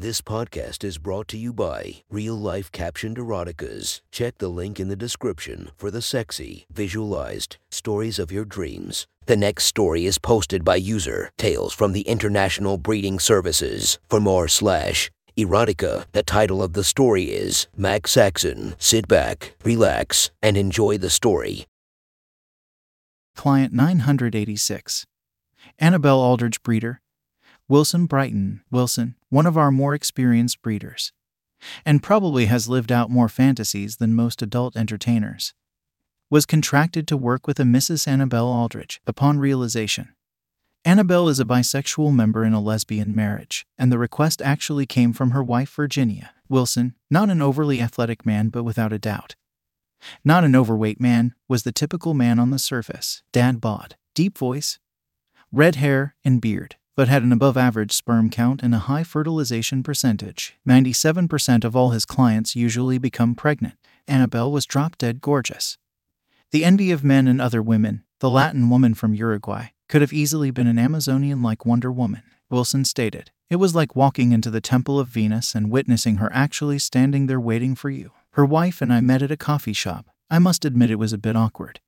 This podcast is brought to you by Real Life Captioned Eroticas. Check the link in the description for the sexy, visualized stories of your dreams. The next story is posted by user Tales from the International Breeding Services. For more slash erotica, the title of the story is Max Saxon. Sit back, relax, and enjoy the story. Client 986. Annabelle Aldridge Breeder. Wilson Brighton Wilson, one of our more experienced breeders. And probably has lived out more fantasies than most adult entertainers. Was contracted to work with a Mrs. Annabelle Aldrich upon realization. Annabelle is a bisexual member in a lesbian marriage, and the request actually came from her wife Virginia. Wilson, not an overly athletic man, but without a doubt. Not an overweight man, was the typical man on the surface. Dad bod, deep voice, red hair, and beard, but had an above average sperm count and a high fertilization percentage. 97% of all his clients usually become pregnant. Annabelle was drop dead gorgeous. The envy of men and other women, the Latin woman from Uruguay, could have easily been an Amazonian like Wonder Woman, Wilson stated. It was like walking into the Temple of Venus and witnessing her actually standing there waiting for you. Her wife and I met at a coffee shop. I must admit it was a bit awkward.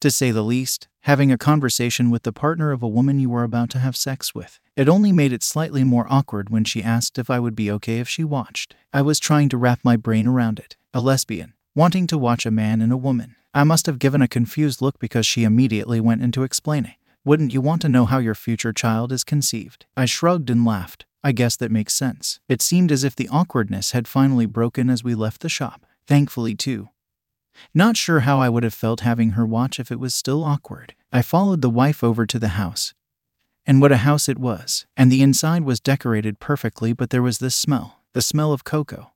To say the least, having a conversation with the partner of a woman you were about to have sex with. It only made it slightly more awkward when she asked if I would be okay if she watched. I was trying to wrap my brain around it. A lesbian, wanting to watch a man and a woman. I must have given a confused look because she immediately went into explaining. Wouldn't you want to know how your future child is conceived? I shrugged and laughed. I guess that makes sense. It seemed as if the awkwardness had finally broken as we left the shop. Thankfully, too. Not sure how I would have felt having her watch if it was still awkward. I followed the wife over to the house. And what a house it was. And the inside was decorated perfectly, but there was this smell the smell of cocoa.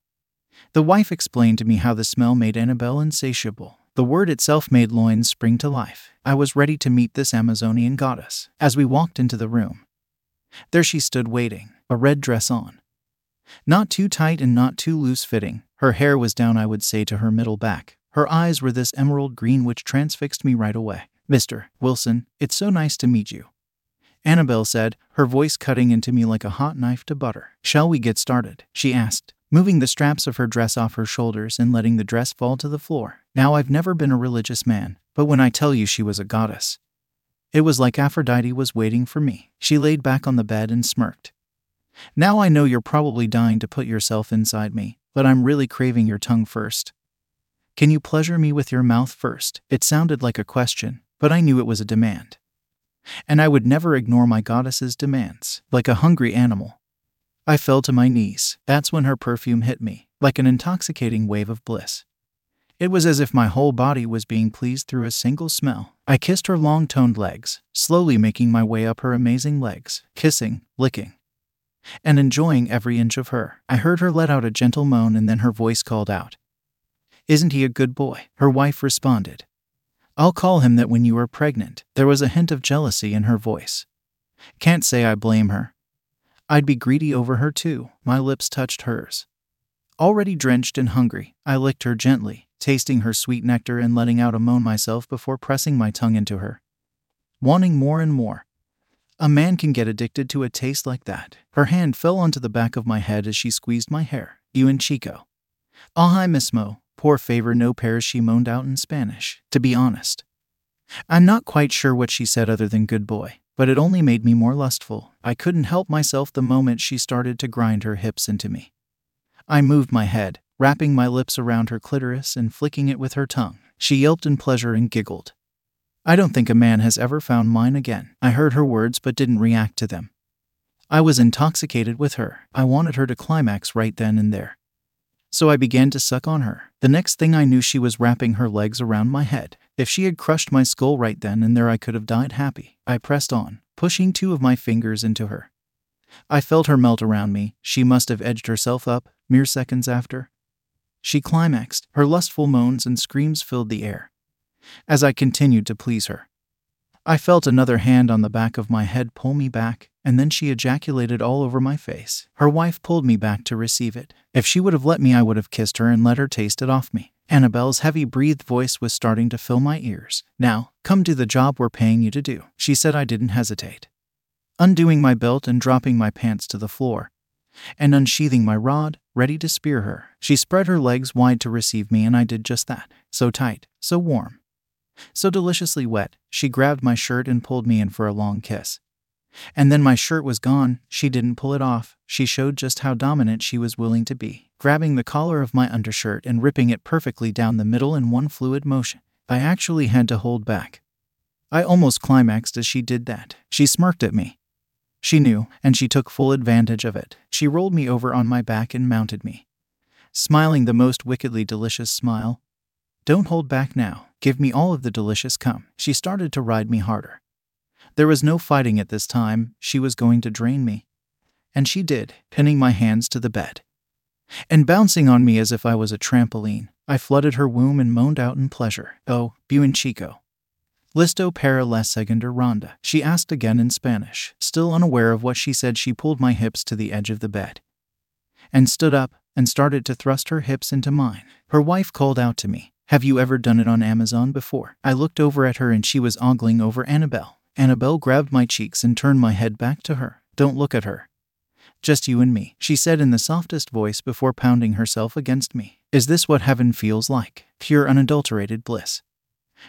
The wife explained to me how the smell made Annabelle insatiable. The word itself made loins spring to life. I was ready to meet this Amazonian goddess. As we walked into the room, there she stood waiting, a red dress on. Not too tight and not too loose fitting. Her hair was down, I would say, to her middle back. Her eyes were this emerald green which transfixed me right away. Mr. Wilson, it's so nice to meet you. Annabelle said, her voice cutting into me like a hot knife to butter. Shall we get started? She asked, moving the straps of her dress off her shoulders and letting the dress fall to the floor. Now, I've never been a religious man, but when I tell you she was a goddess, it was like Aphrodite was waiting for me. She laid back on the bed and smirked. Now I know you're probably dying to put yourself inside me, but I'm really craving your tongue first. Can you pleasure me with your mouth first? It sounded like a question, but I knew it was a demand. And I would never ignore my goddess's demands, like a hungry animal. I fell to my knees. That's when her perfume hit me, like an intoxicating wave of bliss. It was as if my whole body was being pleased through a single smell. I kissed her long toned legs, slowly making my way up her amazing legs, kissing, licking, and enjoying every inch of her. I heard her let out a gentle moan and then her voice called out, Isn't he a good boy? Her wife responded, I'll call him that when you are pregnant. There was a hint of jealousy in her voice. Can't say I blame her. I'd be greedy over her too. My lips touched hers. Already drenched and hungry, I licked her gently, tasting her sweet nectar and letting out a moan myself before pressing my tongue into her. Wanting more and more. A man can get addicted to a taste like that. Her hand fell onto the back of my head as she squeezed my hair. You and Chico. Ay mismo. Poor favor no pairs, she moaned out in Spanish. To be honest, I'm not quite sure what she said other than good boy, but it only made me more lustful. I couldn't help myself the moment she started to grind her hips into me. I moved my head, wrapping my lips around her clitoris and flicking it with her tongue. She yelped in pleasure and giggled. I don't think a man has ever found mine again. I heard her words but didn't react to them. I was intoxicated with her. I wanted her to climax right then and there. So I began to suck on her. The next thing I knew, she was wrapping her legs around my head. If she had crushed my skull right then and there, I could have died happy. I pressed on, pushing two of my fingers into her. I felt her melt around me. She must have edged herself up, mere seconds after. She climaxed. Her lustful moans and screams filled the air. As I continued to please her, I felt another hand on the back of my head pull me back, and then she ejaculated all over my face. Her wife pulled me back to receive it. If she would have let me, I would have kissed her and let her taste it off me. Annabelle's heavy breathed voice was starting to fill my ears. Now, come do the job we're paying you to do. She said I didn't hesitate. Undoing my belt and dropping my pants to the floor, and unsheathing my rod, ready to spear her. She spread her legs wide to receive me, and I did just that. So tight, so warm, so deliciously wet, she grabbed my shirt and pulled me in for a long kiss. And then my shirt was gone. She didn't pull it off. She showed just how dominant she was willing to be, grabbing the collar of my undershirt and ripping it perfectly down the middle in one fluid motion. I actually had to hold back. I almost climaxed as she did that. She smirked at me. She knew, and she took full advantage of it. She rolled me over on my back and mounted me. Smiling the most wickedly delicious smile. Don't hold back now. Give me all of the delicious cum. She started to ride me harder. There was no fighting at this time, she was going to drain me. And she did, pinning my hands to the bed. And bouncing on me as if I was a trampoline, I flooded her womb and moaned out in pleasure. Oh, buen chico. Listo para la segunda ronda, she asked again in Spanish. Still unaware of what she said, she pulled my hips to the edge of the bed and stood up and started to thrust her hips into mine. Her wife called out to me, have you ever done it on Amazon before? I looked over at her and she was ogling over Annabelle. Annabelle grabbed my cheeks and turned my head back to her. Don't look at her. Just you and me, she said in the softest voice before pounding herself against me. Is this what heaven feels like? Pure unadulterated bliss.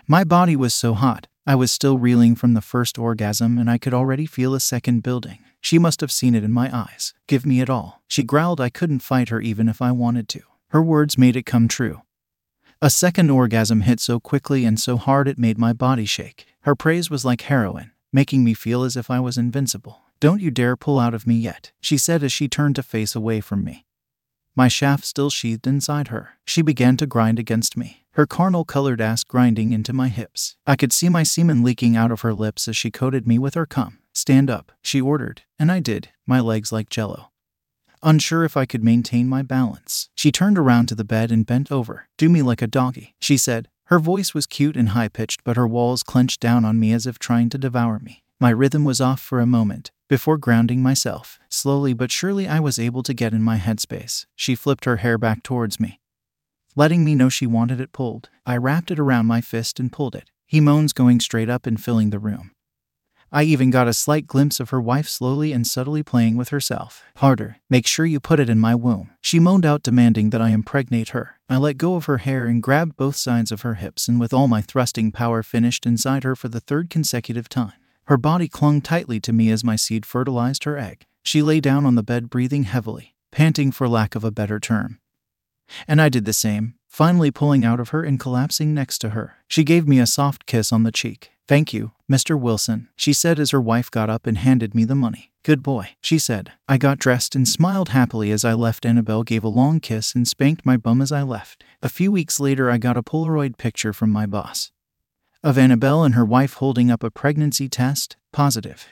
My body was so hot, I was still reeling from the first orgasm and I could already feel a second building. She must have seen it in my eyes. Give me it all. She growled I couldn't fight her even if I wanted to. Her words made it come true. A second orgasm hit so quickly and so hard it made my body shake. Her praise was like heroin, making me feel as if I was invincible. Don't you dare pull out of me yet, she said as she turned to face away from me. My shaft still sheathed inside her. She began to grind against me, her carnal colored ass grinding into my hips. I could see my semen leaking out of her lips as she coated me with her cum. Stand up, she ordered, and I did, my legs like jello unsure if I could maintain my balance. She turned around to the bed and bent over. Do me like a doggy, she said. Her voice was cute and high pitched, but her walls clenched down on me as if trying to devour me. My rhythm was off for a moment. Before grounding myself, slowly but surely I was able to get in my headspace. She flipped her hair back towards me, letting me know she wanted it pulled. I wrapped it around my fist and pulled it. He moans going straight up and filling the room. I even got a slight glimpse of her wife slowly and subtly playing with herself. Harder, make sure you put it in my womb. She moaned out, demanding that I impregnate her. I let go of her hair and grabbed both sides of her hips, and with all my thrusting power, finished inside her for the third consecutive time. Her body clung tightly to me as my seed fertilized her egg. She lay down on the bed, breathing heavily, panting for lack of a better term. And I did the same, finally pulling out of her and collapsing next to her. She gave me a soft kiss on the cheek. Thank you, Mr. Wilson, she said as her wife got up and handed me the money. Good boy, she said. I got dressed and smiled happily as I left. Annabelle gave a long kiss and spanked my bum as I left. A few weeks later, I got a Polaroid picture from my boss of Annabelle and her wife holding up a pregnancy test, positive.